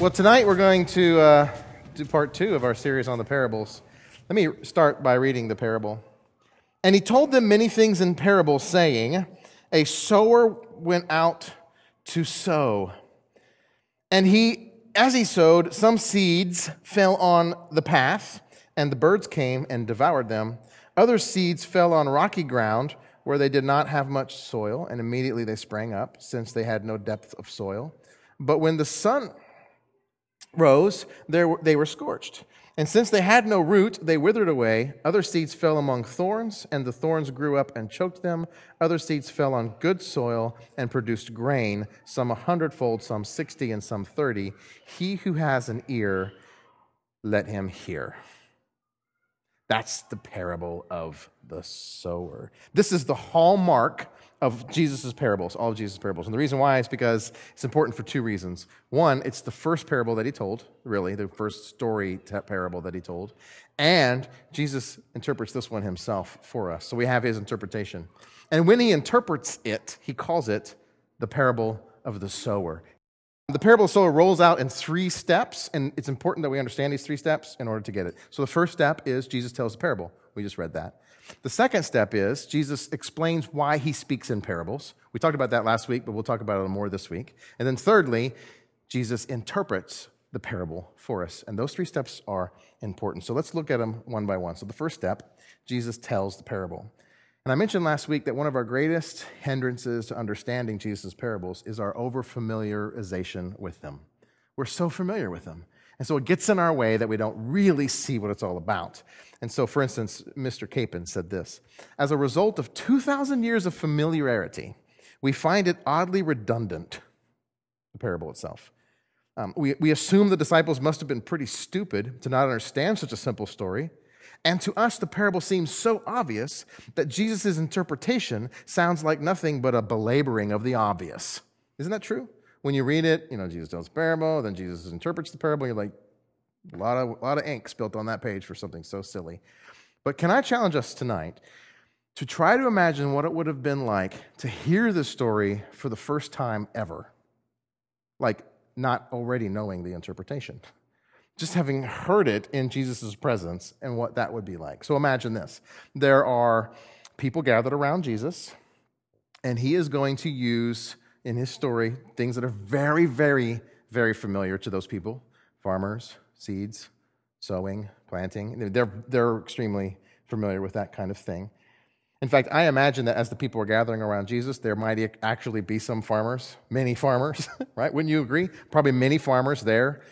Well, tonight we're going to uh, do part two of our series on the parables. Let me start by reading the parable. And he told them many things in parables, saying, A sower went out to sow. And he, as he sowed, some seeds fell on the path, and the birds came and devoured them. Other seeds fell on rocky ground where they did not have much soil, and immediately they sprang up, since they had no depth of soil. But when the sun rose, they were scorched. And since they had no root, they withered away. Other seeds fell among thorns, and the thorns grew up and choked them. Other seeds fell on good soil and produced grain, some a hundredfold, some sixty, and some thirty. He who has an ear, let him hear. That's the parable of the sower. This is the hallmark of Jesus' parables, all of Jesus' parables. And the reason why is because it's important for two reasons. One, it's the first parable that he told, really, the first story parable that he told. And Jesus interprets this one himself for us. So we have his interpretation. And when he interprets it, he calls it the parable of the sower. The parable of sower rolls out in three steps, and it's important that we understand these three steps in order to get it. So the first step is Jesus tells the parable. We just read that. The second step is Jesus explains why he speaks in parables. We talked about that last week, but we'll talk about it more this week. And then thirdly, Jesus interprets the parable for us. And those three steps are important. So let's look at them one by one. So the first step, Jesus tells the parable. And I mentioned last week that one of our greatest hindrances to understanding Jesus' parables is our overfamiliarization with them. We're so familiar with them. And so it gets in our way that we don't really see what it's all about. And so, for instance, Mr. Capon said this As a result of 2,000 years of familiarity, we find it oddly redundant, the parable itself. Um, we, we assume the disciples must have been pretty stupid to not understand such a simple story. And to us, the parable seems so obvious that Jesus' interpretation sounds like nothing but a belaboring of the obvious. Isn't that true? when you read it, you know, Jesus tells a parable, then Jesus interprets the parable. You're like, a lot of, a lot of ink spilt on that page for something so silly. But can I challenge us tonight to try to imagine what it would have been like to hear this story for the first time ever? Like, not already knowing the interpretation, just having heard it in Jesus' presence and what that would be like. So imagine this there are people gathered around Jesus, and he is going to use in his story things that are very, very, very familiar to those people farmers, seeds, sowing, planting. They're, they're extremely familiar with that kind of thing. In fact, I imagine that as the people were gathering around Jesus, there might actually be some farmers, many farmers, right? Wouldn't you agree? Probably many farmers there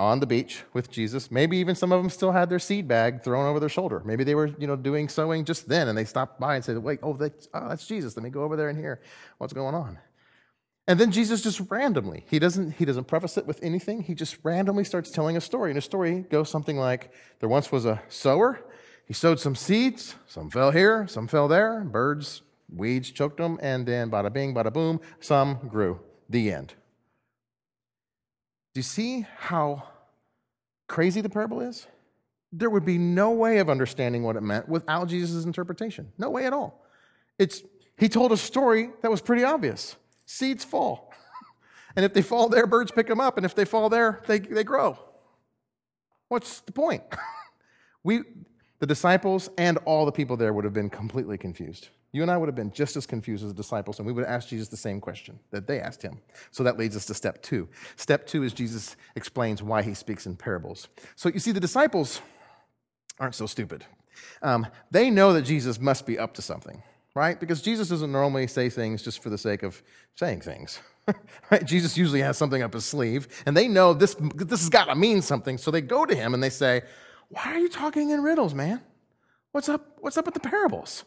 on the beach with Jesus. Maybe even some of them still had their seed bag thrown over their shoulder. Maybe they were, you know, doing sowing just then and they stopped by and said, wait, oh, that's, oh, that's Jesus. Let me go over there and hear what's going on. And then Jesus just randomly, he doesn't, he doesn't preface it with anything. He just randomly starts telling a story. And his story goes something like There once was a sower. He sowed some seeds. Some fell here, some fell there. Birds, weeds choked them. And then bada bing, bada boom, some grew. The end. Do you see how crazy the parable is? There would be no way of understanding what it meant without Jesus' interpretation. No way at all. It's, he told a story that was pretty obvious seeds fall. And if they fall there, birds pick them up. And if they fall there, they, they grow. What's the point? we, the disciples and all the people there would have been completely confused. You and I would have been just as confused as the disciples, and we would have asked Jesus the same question that they asked him. So that leads us to step two. Step two is Jesus explains why he speaks in parables. So you see, the disciples aren't so stupid. Um, they know that Jesus must be up to something right? Because Jesus doesn't normally say things just for the sake of saying things. right? Jesus usually has something up his sleeve, and they know this, this has got to mean something. So they go to him and they say, Why are you talking in riddles, man? What's up, what's up with the parables?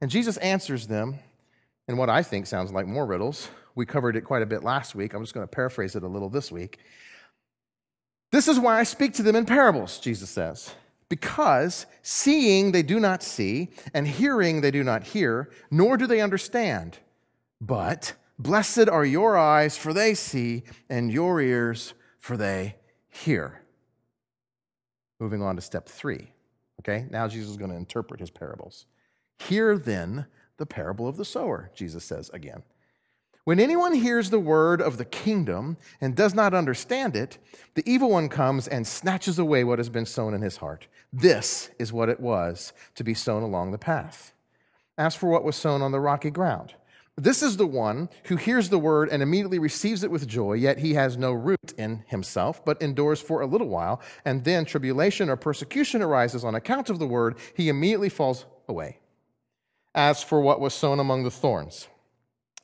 And Jesus answers them in what I think sounds like more riddles. We covered it quite a bit last week. I'm just going to paraphrase it a little this week. This is why I speak to them in parables, Jesus says because seeing they do not see, and hearing they do not hear, nor do they understand. But blessed are your eyes, for they see, and your ears, for they hear. Moving on to step three. Okay, now Jesus is going to interpret his parables. Hear then the parable of the sower, Jesus says again. When anyone hears the word of the kingdom and does not understand it, the evil one comes and snatches away what has been sown in his heart. This is what it was to be sown along the path. As for what was sown on the rocky ground, this is the one who hears the word and immediately receives it with joy, yet he has no root in himself, but endures for a little while, and then tribulation or persecution arises on account of the word, he immediately falls away. As for what was sown among the thorns,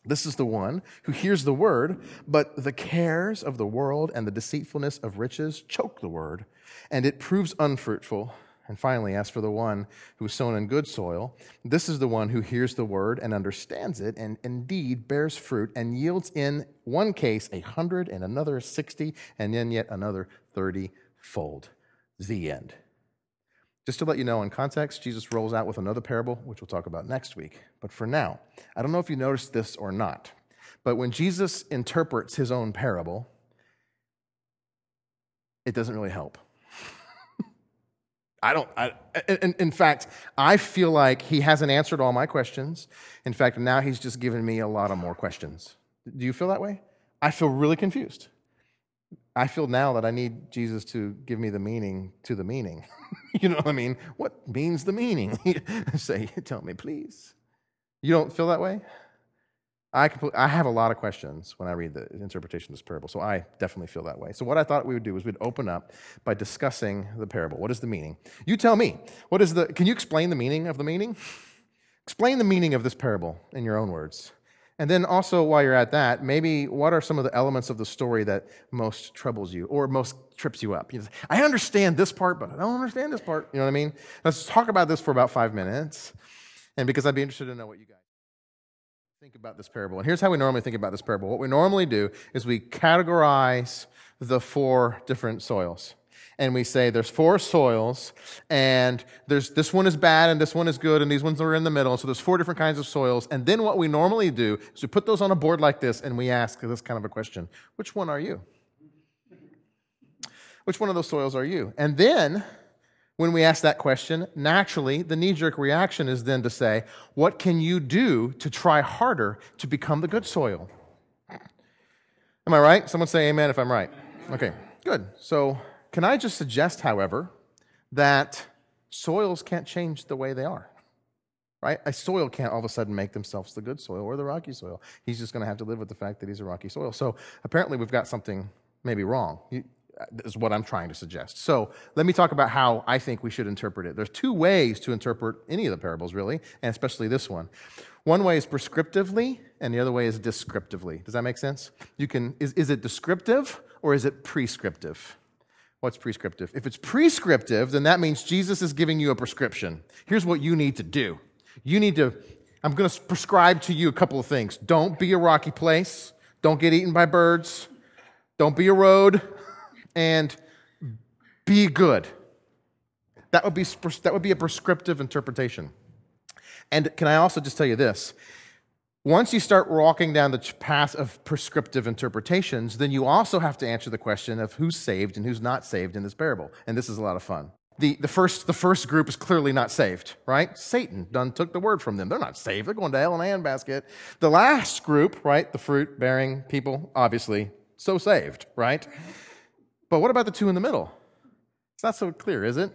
this is the one who hears the word, but the cares of the world and the deceitfulness of riches choke the word, and it proves unfruitful. And finally, as for the one who is sown in good soil, this is the one who hears the word and understands it, and indeed bears fruit and yields in one case a hundred, and another sixty, and then yet another thirty fold. The end. Just to let you know, in context, Jesus rolls out with another parable, which we'll talk about next week. But for now, I don't know if you noticed this or not, but when Jesus interprets his own parable, it doesn't really help. I don't, I, in, in, fact, I feel like he hasn't answered all my questions. In fact, now he's just given me a lot of more questions. Do you feel that way? I feel really confused. I feel now that I need Jesus to give me the meaning to the meaning. you know what I mean? What means the meaning? Say, tell me, please. You don't feel that way? I, I have a lot of questions when I read the interpretation of this parable, so I definitely feel that way. So, what I thought we would do is we'd open up by discussing the parable. What is the meaning? You tell me. What is the, can you explain the meaning of the meaning? Explain the meaning of this parable in your own words. And then also, while you're at that, maybe what are some of the elements of the story that most troubles you or most trips you up? You say, I understand this part, but I don't understand this part. You know what I mean? Let's talk about this for about five minutes. And because I'd be interested to know what you guys think about this parable. And here's how we normally think about this parable. What we normally do is we categorize the four different soils and we say there's four soils, and there's this one is bad, and this one is good, and these ones are in the middle. So there's four different kinds of soils. And then what we normally do is we put those on a board like this, and we ask this kind of a question: Which one are you? Which one of those soils are you? And then when we ask that question, naturally, the knee jerk reaction is then to say, What can you do to try harder to become the good soil? Am I right? Someone say amen if I'm right. Okay, good. So can I just suggest, however, that soils can't change the way they are? Right? A soil can't all of a sudden make themselves the good soil or the rocky soil. He's just going to have to live with the fact that he's a rocky soil. So apparently, we've got something maybe wrong. Is what I'm trying to suggest. So let me talk about how I think we should interpret it. There's two ways to interpret any of the parables, really, and especially this one. One way is prescriptively, and the other way is descriptively. Does that make sense? You can is, is it descriptive or is it prescriptive? What's prescriptive? If it's prescriptive, then that means Jesus is giving you a prescription. Here's what you need to do. You need to, I'm going to prescribe to you a couple of things. Don't be a rocky place. Don't get eaten by birds. Don't be a road. And be good. That would be, that would be a prescriptive interpretation. And can I also just tell you this? Once you start walking down the path of prescriptive interpretations, then you also have to answer the question of who's saved and who's not saved in this parable. And this is a lot of fun. The, the, first, the first group is clearly not saved, right? Satan done took the word from them. They're not saved. They're going to hell in a handbasket. The last group, right? The fruit bearing people, obviously, so saved, right? But what about the two in the middle? It's not so clear, is it?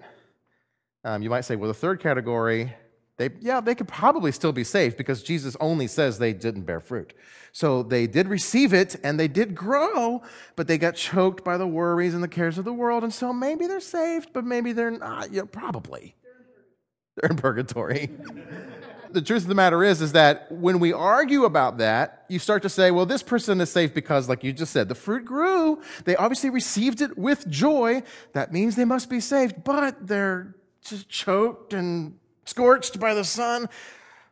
Um, you might say, well, the third category they, yeah, they could probably still be saved because Jesus only says they didn't bear fruit. So they did receive it and they did grow, but they got choked by the worries and the cares of the world. And so maybe they're saved, but maybe they're not. Yeah, probably. They're in purgatory. the truth of the matter is, is that when we argue about that, you start to say, well, this person is saved because, like you just said, the fruit grew. They obviously received it with joy. That means they must be saved, but they're just choked and scorched by the sun.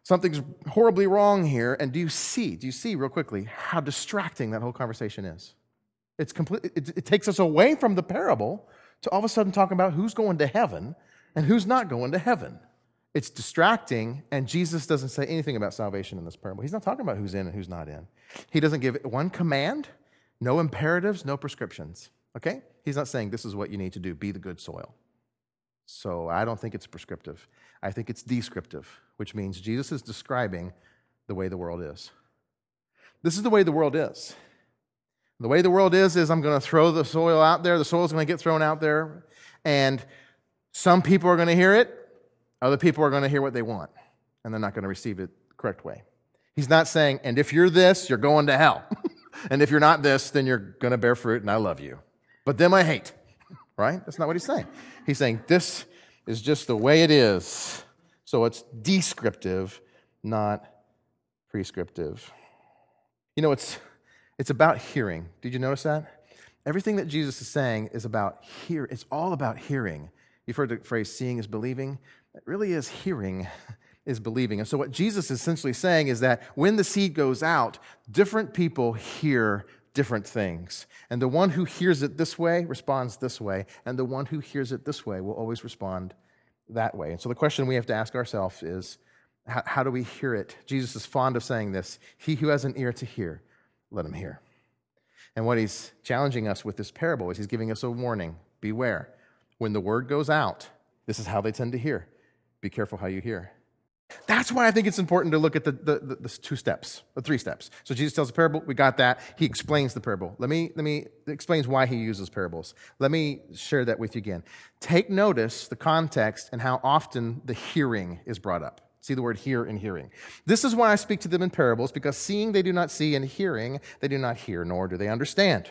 Something's horribly wrong here. And do you see, do you see real quickly how distracting that whole conversation is? It's complete, it, it takes us away from the parable to all of a sudden talking about who's going to heaven and who's not going to heaven. It's distracting, and Jesus doesn't say anything about salvation in this parable. He's not talking about who's in and who's not in. He doesn't give one command, no imperatives, no prescriptions. Okay? He's not saying this is what you need to do be the good soil. So I don't think it's prescriptive. I think it's descriptive, which means Jesus is describing the way the world is. This is the way the world is. The way the world is, is I'm going to throw the soil out there. The soil's going to get thrown out there. And some people are going to hear it. Other people are going to hear what they want. And they're not going to receive it the correct way. He's not saying, and if you're this, you're going to hell. and if you're not this, then you're going to bear fruit and I love you. But them I hate. Right? That's not what he's saying. He's saying, this is just the way it is. So it's descriptive, not prescriptive. You know, it's, it's about hearing. Did you notice that? Everything that Jesus is saying is about hear. It's all about hearing. You've heard the phrase seeing is believing. It really is hearing is believing. And so, what Jesus is essentially saying is that when the seed goes out, different people hear different things. And the one who hears it this way responds this way, and the one who hears it this way will always respond that way. And so, the question we have to ask ourselves is how, how do we hear it? Jesus is fond of saying this He who has an ear to hear, let him hear. And what he's challenging us with this parable is he's giving us a warning beware. When the word goes out, this is how they tend to hear. Be careful how you hear. That's why I think it's important to look at the, the, the, the, two steps, the three steps. So Jesus tells a parable, we got that. He explains the parable. Let me, let me, explains why he uses parables. Let me share that with you again. Take notice the context and how often the hearing is brought up. See the word hear and hearing. This is why I speak to them in parables, because seeing they do not see, and hearing they do not hear, nor do they understand.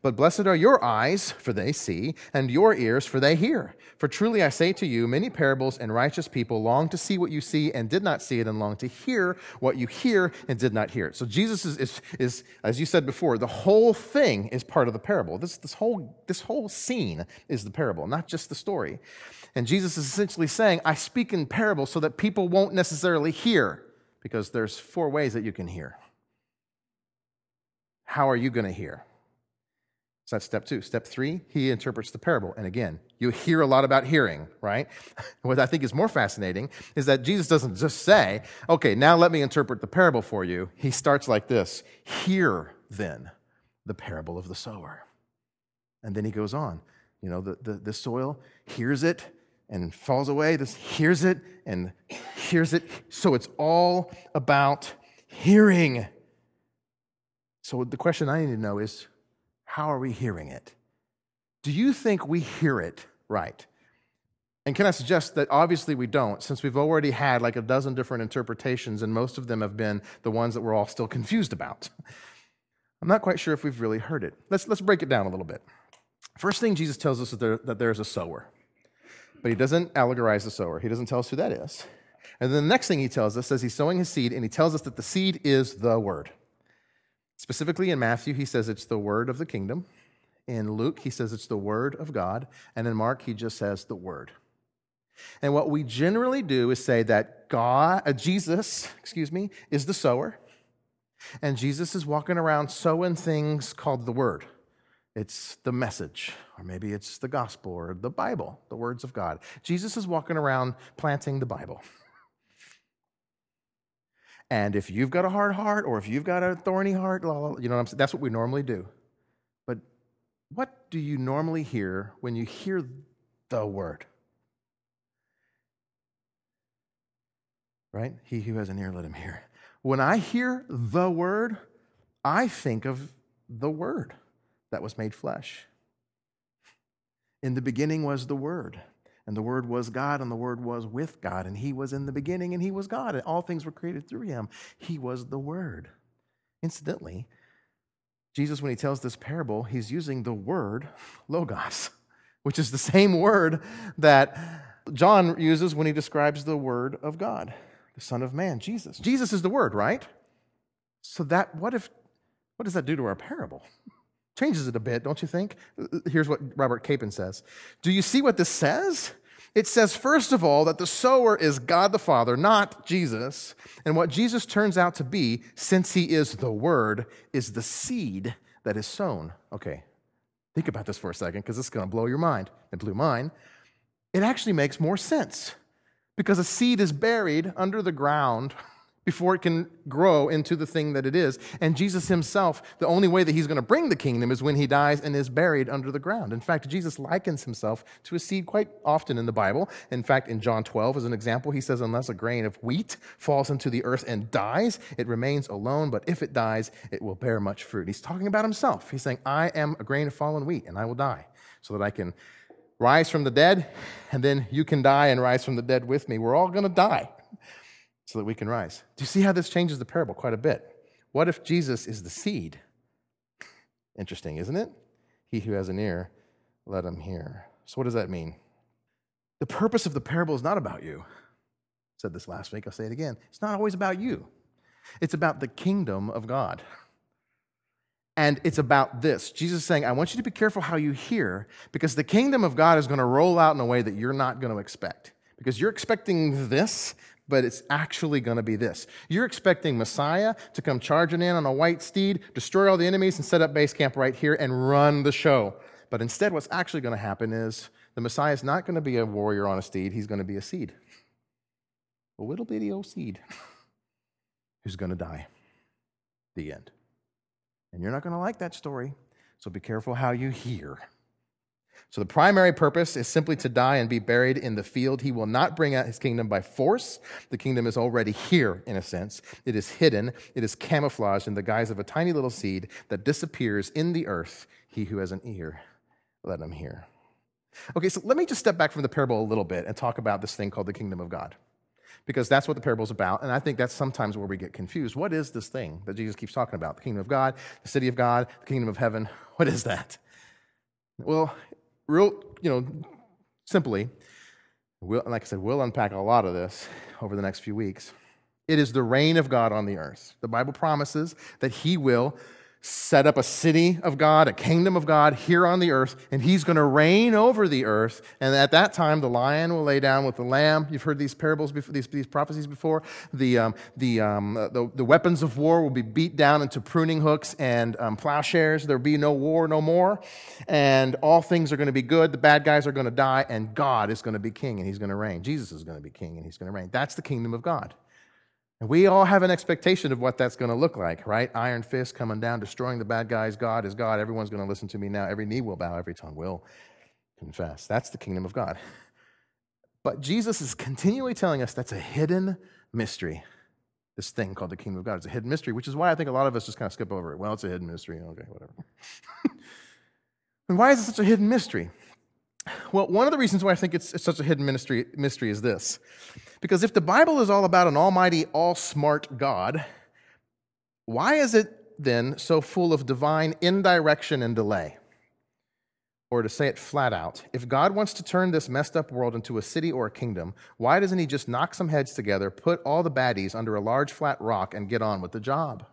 But blessed are your eyes, for they see, and your ears, for they hear. For truly I say to you, many parables and righteous people long to see what you see and did not see it, and long to hear what you hear and did not hear it. So Jesus is, is, is as you said before, the whole thing is part of the parable. This, this, whole, this whole scene is the parable, not just the story. And Jesus is essentially saying, I speak in parables so that people won't necessarily hear, because there's four ways that you can hear. How are you going to hear? So that's step two. Step three, he interprets the parable. And again, you hear a lot about hearing, right? What I think is more fascinating is that Jesus doesn't just say, okay, now let me interpret the parable for you. He starts like this Hear then the parable of the sower. And then he goes on. You know, the, the, the soil hears it and falls away. This hears it and hears it. So it's all about hearing. So the question I need to know is how are we hearing it? Do you think we hear it right? And can I suggest that obviously we don't, since we've already had like a dozen different interpretations, and most of them have been the ones that we're all still confused about. I'm not quite sure if we've really heard it. Let's, let's break it down a little bit. First thing Jesus tells us is there, that there's a sower. But he doesn't allegorize the sower. He doesn't tell us who that is. And then the next thing he tells us says he's sowing his seed, and he tells us that the seed is the word. Specifically in Matthew, he says it's the word of the kingdom. In Luke, he says it's the word of God. And in Mark, he just says the word. And what we generally do is say that God, uh, Jesus, excuse me, is the sower. And Jesus is walking around sowing things called the word. It's the message, or maybe it's the gospel or the Bible, the words of God. Jesus is walking around planting the Bible. And if you've got a hard heart or if you've got a thorny heart, you know what I'm saying? That's what we normally do. But what do you normally hear when you hear the word? Right? He who has an ear, let him hear. When I hear the word, I think of the word that was made flesh. In the beginning was the Word, and the Word was God, and the Word was with God, and He was in the beginning, and He was God, and all things were created through Him. He was the Word. Incidentally, Jesus, when He tells this parable, He's using the word logos, which is the same word that John uses when he describes the Word of God, the Son of Man, Jesus. Jesus is the Word, right? So that what if what does that do to our parable? Changes it a bit, don't you think? Here's what Robert Capon says Do you see what this says? It says, first of all, that the sower is God the Father, not Jesus. And what Jesus turns out to be, since he is the Word, is the seed that is sown. Okay, think about this for a second, because is going to blow your mind. It blew mine. It actually makes more sense because a seed is buried under the ground before it can grow into the thing that it is. And Jesus himself, the only way that he's going to bring the kingdom is when he dies and is buried under the ground. In fact, Jesus likens himself to a seed quite often in the Bible. In fact, in John 12, as an example, he says, Unless a grain of wheat falls into the earth and dies, it remains alone, but if it dies, it will bear much fruit. He's talking about himself. He's saying, I am a grain of fallen wheat, and I will die, so that I can rise from the dead, and then you can die and rise from the dead with me. We're all going to die so that we can rise. Do you see how this changes the parable quite a bit? What if Jesus is the seed? Interesting, isn't it? He who has an ear, let him hear. So, what does that mean? The purpose of the parable is not about you. I said this last week, I'll say it again. It's not always about you, it's about the kingdom of God. And it's about this. Jesus is saying, I want you to be careful how you hear because the kingdom of God is going to roll out in a way that you're not going to expect. Because you're expecting this, but it's actually going to be this. You're expecting Messiah to come charging in on a white steed, destroy all the enemies, and set up base camp right here and run the show. But instead, what's actually going to happen is the Messiah is not going to be a warrior on a steed, he's going to be a seed. A little bitty old seed who's going to die. The end. And you're not going to like that story, so be careful how you hear. So the primary purpose is simply to die and be buried in the field. He will not bring out his kingdom by force. The kingdom is already here, in a sense. It is hidden, it is camouflaged in the guise of a tiny little seed that disappears in the earth. He who has an ear, let him hear. Okay, so let me just step back from the parable a little bit and talk about this thing called the kingdom of God. Because that's what the parable is about, and I think that's sometimes where we get confused. What is this thing that Jesus keeps talking about? The kingdom of God, the city of God, the kingdom of heaven. What is that? Well, real, you know, simply, we'll, like I said, we'll unpack a lot of this over the next few weeks. It is the reign of God on the earth. The Bible promises that He will set up a city of God, a kingdom of God here on the earth, and he's going to reign over the earth. And at that time, the lion will lay down with the lamb. You've heard these parables, before, these, these prophecies before. The, um, the, um, the, the, weapons of war will be beat down into pruning hooks and um, plowshares. There'll be no war no more. And all things are going to be good. The bad guys are going to die, and God is going to be king, and he's going to reign. Jesus is going to be king, and he's going to reign. That's the kingdom of God. And we all have an expectation of what that's going to look like, right? Iron fist coming down, destroying the bad guys. God is God. Everyone's going to listen to me now. Every knee will bow, every tongue will confess. That's the kingdom of God. But Jesus is continually telling us that's a hidden mystery. This thing called the kingdom of God is a hidden mystery, which is why I think a lot of us just kind of skip over it. Well, it's a hidden mystery. Okay, whatever. and why is it such a hidden mystery? Well, one of the reasons why I think it's, it's such a hidden mystery, mystery is this. Because if the Bible is all about an almighty, all smart God, why is it then so full of divine indirection and delay? Or to say it flat out, if God wants to turn this messed up world into a city or a kingdom, why doesn't He just knock some heads together, put all the baddies under a large flat rock, and get on with the job?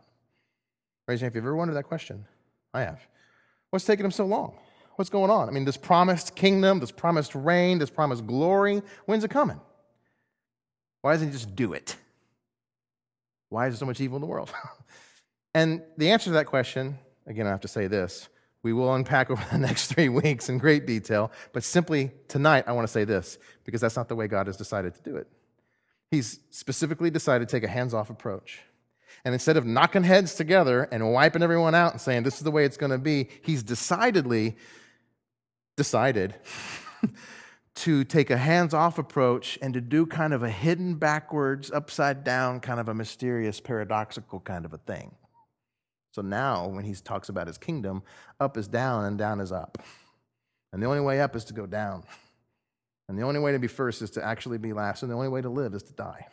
Raise your hand if you've ever wondered that question. I have. What's taking Him so long? What's going on? I mean, this promised kingdom, this promised reign, this promised glory, when's it coming? Why doesn't he just do it? Why is there so much evil in the world? and the answer to that question, again, I have to say this. We will unpack over the next three weeks in great detail, but simply tonight, I want to say this because that's not the way God has decided to do it. He's specifically decided to take a hands off approach. And instead of knocking heads together and wiping everyone out and saying, this is the way it's going to be, he's decidedly decided to take a hands off approach and to do kind of a hidden backwards, upside down, kind of a mysterious, paradoxical kind of a thing. So now, when he talks about his kingdom, up is down and down is up. And the only way up is to go down. And the only way to be first is to actually be last. And the only way to live is to die.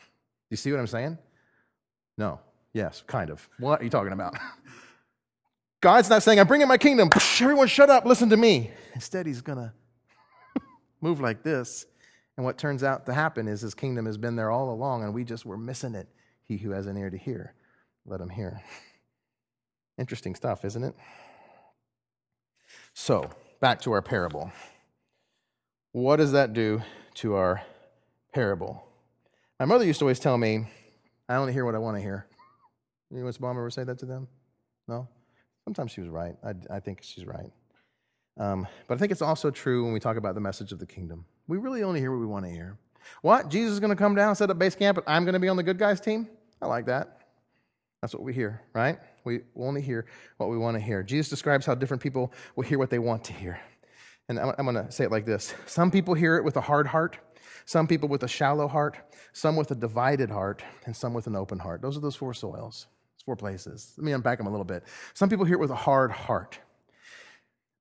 You see what I'm saying? No. Yes, kind of. What are you talking about? God's not saying, I'm bringing my kingdom. Everyone shut up, listen to me. Instead, he's going to move like this. And what turns out to happen is his kingdom has been there all along, and we just were missing it. He who has an ear to hear, let him hear. Interesting stuff, isn't it? So, back to our parable. What does that do to our parable? My mother used to always tell me, I only hear what I want to hear. You mom ever say that to them? No? Sometimes she was right. I, I think she's right. Um, but I think it's also true when we talk about the message of the kingdom. We really only hear what we want to hear. What? Jesus is going to come down, set up base camp, and I'm going to be on the good guys team? I like that. That's what we hear, right? We only hear what we want to hear. Jesus describes how different people will hear what they want to hear. And I'm, I'm going to say it like this Some people hear it with a hard heart, some people with a shallow heart, some with a divided heart, and some with an open heart. Those are those four soils, four places. Let me unpack them a little bit. Some people hear it with a hard heart.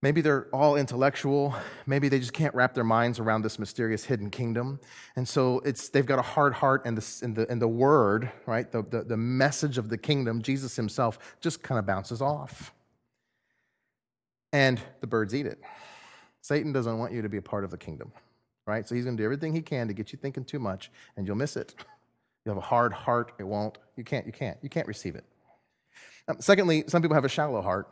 Maybe they're all intellectual. Maybe they just can't wrap their minds around this mysterious hidden kingdom. And so it's, they've got a hard heart, and the, and the, and the word, right, the, the, the message of the kingdom, Jesus himself, just kind of bounces off. And the birds eat it. Satan doesn't want you to be a part of the kingdom, right? So he's going to do everything he can to get you thinking too much, and you'll miss it. You have a hard heart, it won't. You can't, you can't, you can't receive it. Um, secondly, some people have a shallow heart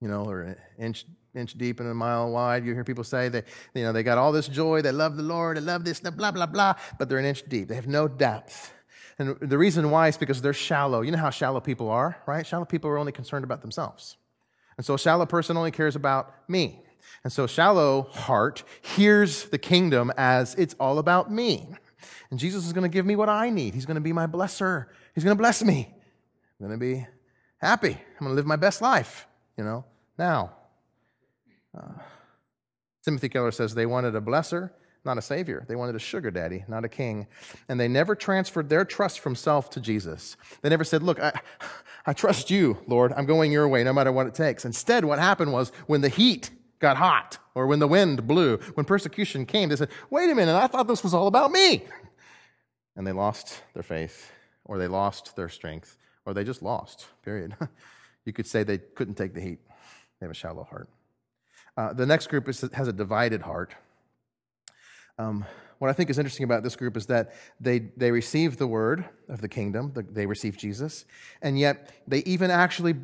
you know, or an inch inch deep and a mile wide. You hear people say they, you know, they got all this joy, they love the Lord, they love this, blah blah blah, but they're an inch deep. They have no depth. And the reason why is because they're shallow. You know how shallow people are, right? Shallow people are only concerned about themselves. And so a shallow person only cares about me. And so shallow heart hears the kingdom as it's all about me. And Jesus is going to give me what I need. He's going to be my blesser. He's going to bless me. I'm going to be happy. I'm going to live my best life you know, now. Uh, Timothy Keller says they wanted a blesser, not a savior. They wanted a sugar daddy, not a king. And they never transferred their trust from self to Jesus. They never said, Look, I, I trust you, Lord. I'm going your way no matter what it takes. Instead, what happened was when the heat got hot or when the wind blew, when persecution came, they said, Wait a minute, I thought this was all about me. And they lost their faith, or they lost their strength, or they just lost, period. You could say they couldn't take the heat. They have a shallow heart. Uh, the next group is, has a divided heart. Um, what I think is interesting about this group is that they, they receive the word of the kingdom, the, they receive Jesus, and yet they even actually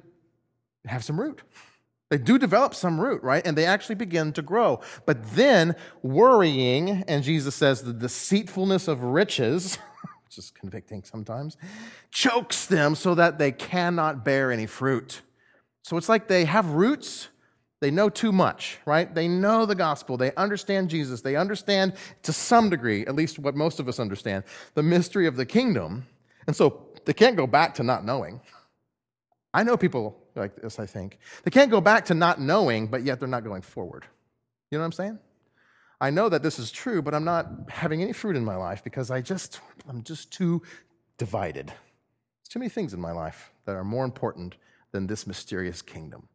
have some root. They do develop some root, right? And they actually begin to grow. But then worrying, and Jesus says the deceitfulness of riches, which is convicting sometimes, chokes them so that they cannot bear any fruit. So it's like they have roots, they know too much, right? They know the gospel, they understand Jesus, they understand to some degree, at least what most of us understand, the mystery of the kingdom. And so they can't go back to not knowing. I know people like this, I think. They can't go back to not knowing, but yet they're not going forward. You know what I'm saying? I know that this is true, but I'm not having any fruit in my life because I just, I'm just too divided. There's too many things in my life that are more important than this mysterious kingdom.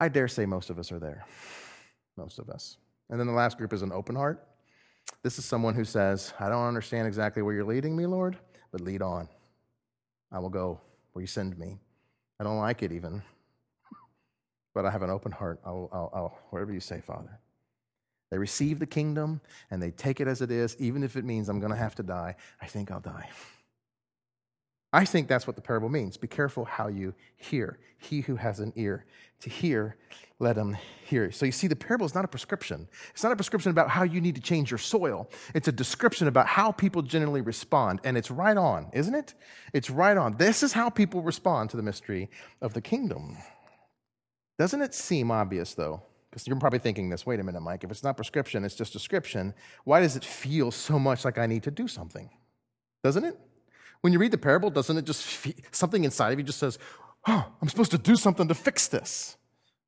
I dare say most of us are there. Most of us. And then the last group is an open heart. This is someone who says, I don't understand exactly where you're leading me, Lord, but lead on. I will go where you send me. I don't like it even, but I have an open heart. I'll, I'll, I'll, whatever you say, Father. They receive the kingdom and they take it as it is, even if it means I'm going to have to die. I think I'll die. I think that's what the parable means. Be careful how you hear. He who has an ear to hear, let him hear. So you see, the parable is not a prescription. It's not a prescription about how you need to change your soil. It's a description about how people generally respond. And it's right on, isn't it? It's right on. This is how people respond to the mystery of the kingdom. Doesn't it seem obvious, though? Because you're probably thinking this wait a minute, Mike, if it's not prescription, it's just description, why does it feel so much like I need to do something? Doesn't it? When you read the parable, doesn't it just feel, something inside of you just says, oh, I'm supposed to do something to fix this?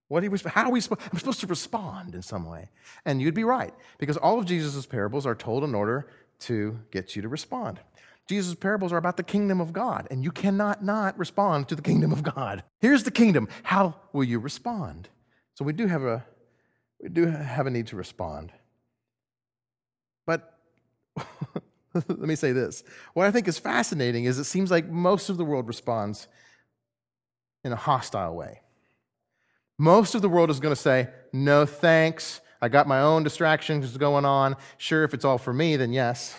What are we, how are we supposed, I'm supposed to respond in some way. And you'd be right, because all of Jesus' parables are told in order to get you to respond. Jesus' parables are about the kingdom of God, and you cannot not respond to the kingdom of God. Here's the kingdom. How will you respond? So we do have a we do have a need to respond. But let me say this. What I think is fascinating is it seems like most of the world responds in a hostile way. Most of the world is going to say, no thanks. I got my own distractions going on. Sure, if it's all for me, then yes.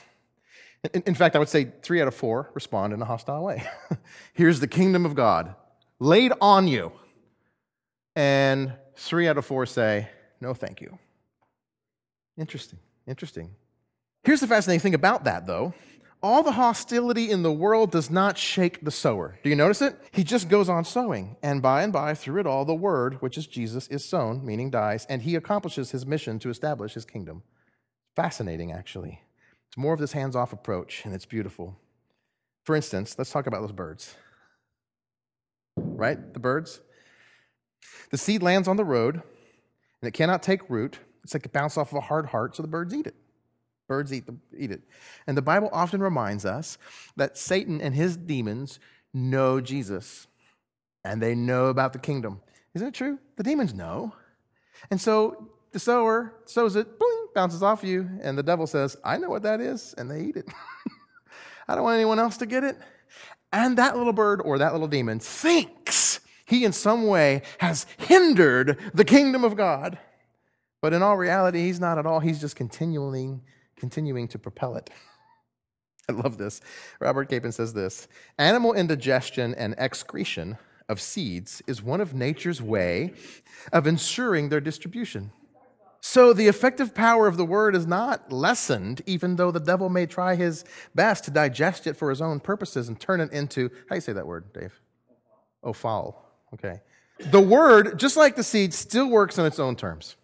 In, in fact, I would say three out of four respond in a hostile way. Here's the kingdom of God laid on you. And three out of four say, no, thank you. Interesting. Interesting. Here's the fascinating thing about that, though. All the hostility in the world does not shake the sower. Do you notice it? He just goes on sowing. And by and by, through it all, the word, which is Jesus, is sown, meaning dies, and he accomplishes his mission to establish his kingdom. Fascinating, actually. It's more of this hands off approach, and it's beautiful. For instance, let's talk about those birds. Right? The birds. The seed lands on the road, and it cannot take root. It's like it bounced off of a hard heart, so the birds eat it. Birds eat, the, eat it. And the Bible often reminds us that Satan and his demons know Jesus and they know about the kingdom. Isn't it true? The demons know. And so the sower sows it, boom, bounces off you, and the devil says, I know what that is, and they eat it. I don't want anyone else to get it. And that little bird or that little demon thinks he in some way has hindered the kingdom of God. But in all reality, he's not at all. He's just continually continuing to propel it. I love this. Robert Capon says this Animal indigestion and excretion of seeds is one of nature's way of ensuring their distribution. So the effective power of the word is not lessened, even though the devil may try his best to digest it for his own purposes and turn it into, how do you say that word, Dave? Oh, foul. Okay. The word, just like the seed, still works on its own terms.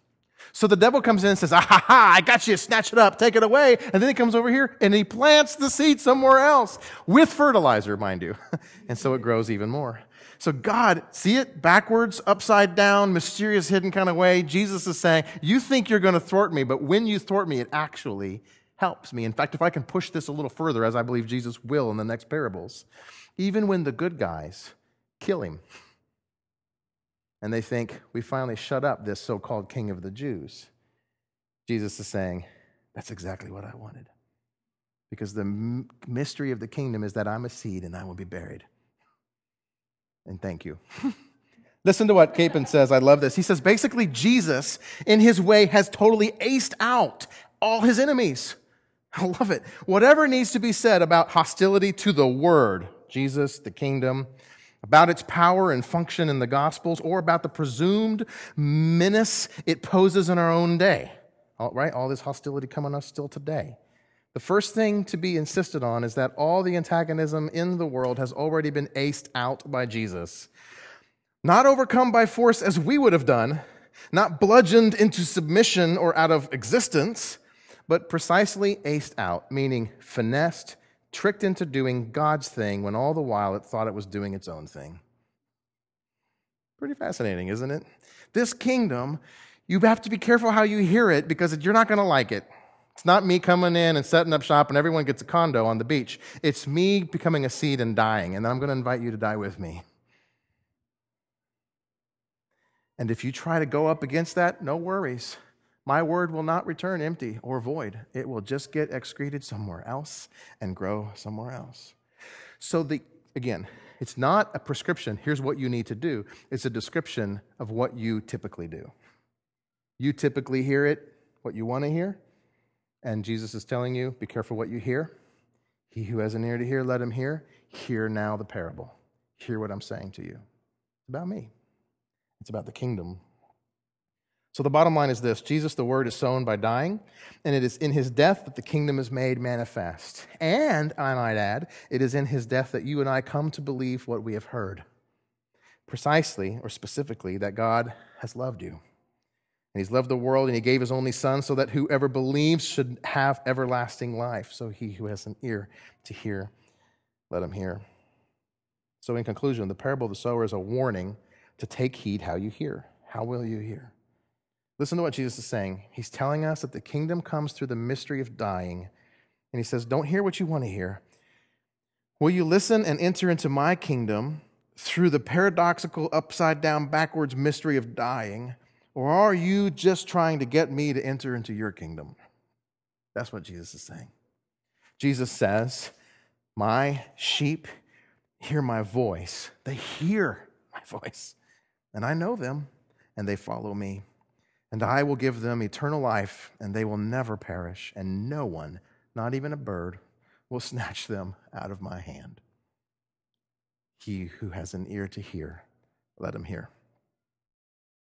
So the devil comes in and says, ah, ha, ha, I got you, snatch it up, take it away. And then he comes over here and he plants the seed somewhere else with fertilizer, mind you. and so it grows even more. So God, see it backwards, upside down, mysterious, hidden kind of way. Jesus is saying, you think you're going to thwart me, but when you thwart me, it actually helps me. In fact, if I can push this a little further, as I believe Jesus will in the next parables, even when the good guys kill him, and they think, we finally shut up this so called king of the Jews. Jesus is saying, that's exactly what I wanted. Because the m- mystery of the kingdom is that I'm a seed and I will be buried. And thank you. Listen to what Capon says. I love this. He says basically, Jesus, in his way, has totally aced out all his enemies. I love it. Whatever needs to be said about hostility to the word, Jesus, the kingdom, about its power and function in the Gospels, or about the presumed menace it poses in our own day. All, right? All this hostility coming on us still today. The first thing to be insisted on is that all the antagonism in the world has already been aced out by Jesus. Not overcome by force as we would have done, not bludgeoned into submission or out of existence, but precisely aced out, meaning finessed tricked into doing God's thing when all the while it thought it was doing its own thing. Pretty fascinating, isn't it? This kingdom, you have to be careful how you hear it because you're not going to like it. It's not me coming in and setting up shop and everyone gets a condo on the beach. It's me becoming a seed and dying, and I'm going to invite you to die with me. And if you try to go up against that, no worries. My word will not return empty or void. It will just get excreted somewhere else and grow somewhere else. So, the, again, it's not a prescription. Here's what you need to do. It's a description of what you typically do. You typically hear it, what you want to hear. And Jesus is telling you, be careful what you hear. He who has an ear to hear, let him hear. Hear now the parable. Hear what I'm saying to you. It's about me, it's about the kingdom so the bottom line is this Jesus, the word, is sown by dying, and it is in his death that the kingdom is made manifest. And, I might add, it is in his death that you and I come to believe what we have heard. Precisely, or specifically, that God has loved you. And he's loved the world, and he gave his only son so that whoever believes should have everlasting life. So he who has an ear to hear, let him hear. So, in conclusion, the parable of the sower is a warning to take heed how you hear. How will you hear? Listen to what Jesus is saying. He's telling us that the kingdom comes through the mystery of dying. And he says, Don't hear what you want to hear. Will you listen and enter into my kingdom through the paradoxical, upside down, backwards mystery of dying? Or are you just trying to get me to enter into your kingdom? That's what Jesus is saying. Jesus says, My sheep hear my voice. They hear my voice, and I know them, and they follow me. And I will give them eternal life, and they will never perish, and no one, not even a bird, will snatch them out of my hand. He who has an ear to hear, let him hear.